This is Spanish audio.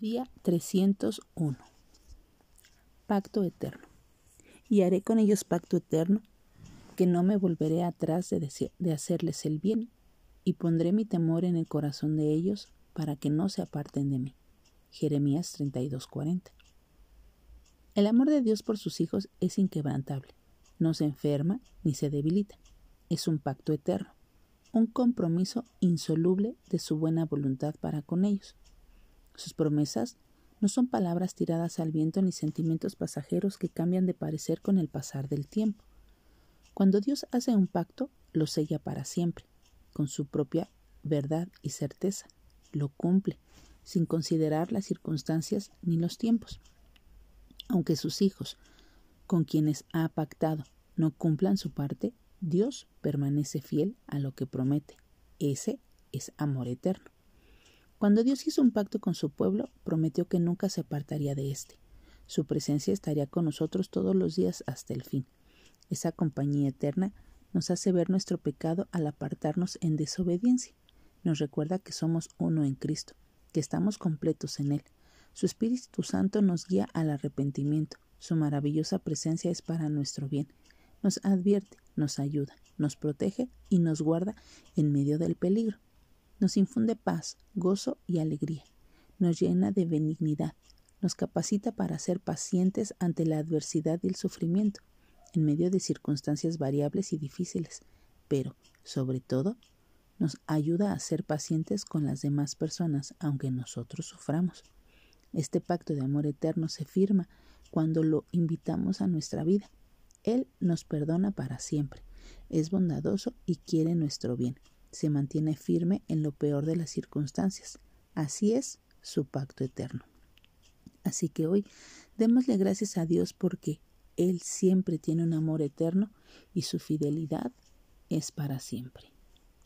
Día 301. Pacto eterno. Y haré con ellos pacto eterno, que no me volveré atrás de, de, hacerles el bien, y pondré mi temor en el corazón de ellos para que no se aparten de mí. Jeremías 32:40. El amor de Dios por sus hijos es inquebrantable, no se enferma ni se debilita. Es un pacto eterno, un compromiso insoluble de su buena voluntad para con ellos sus promesas no son palabras tiradas al viento ni sentimientos pasajeros que cambian de parecer con el pasar del tiempo. Cuando Dios hace un pacto, lo sella para siempre, con su propia verdad y certeza. Lo cumple, sin considerar las circunstancias ni los tiempos. Aunque sus hijos, con quienes ha pactado, no cumplan su parte, Dios permanece fiel a lo que promete. Ese es amor eterno. Cuando Dios hizo un pacto con su pueblo, prometió que nunca se apartaría de éste. Su presencia estaría con nosotros todos los días hasta el fin. Esa compañía eterna nos hace ver nuestro pecado al apartarnos en desobediencia. Nos recuerda que somos uno en Cristo, que estamos completos en Él. Su Espíritu Santo nos guía al arrepentimiento. Su maravillosa presencia es para nuestro bien. Nos advierte, nos ayuda, nos protege y nos guarda en medio del peligro nos infunde paz, gozo y alegría, nos llena de benignidad, nos capacita para ser pacientes ante la adversidad y el sufrimiento, en medio de circunstancias variables y difíciles, pero, sobre todo, nos ayuda a ser pacientes con las demás personas, aunque nosotros suframos. Este pacto de amor eterno se firma cuando lo invitamos a nuestra vida. Él nos perdona para siempre, es bondadoso y quiere nuestro bien se mantiene firme en lo peor de las circunstancias. Así es su pacto eterno. Así que hoy démosle gracias a Dios porque Él siempre tiene un amor eterno y su fidelidad es para siempre.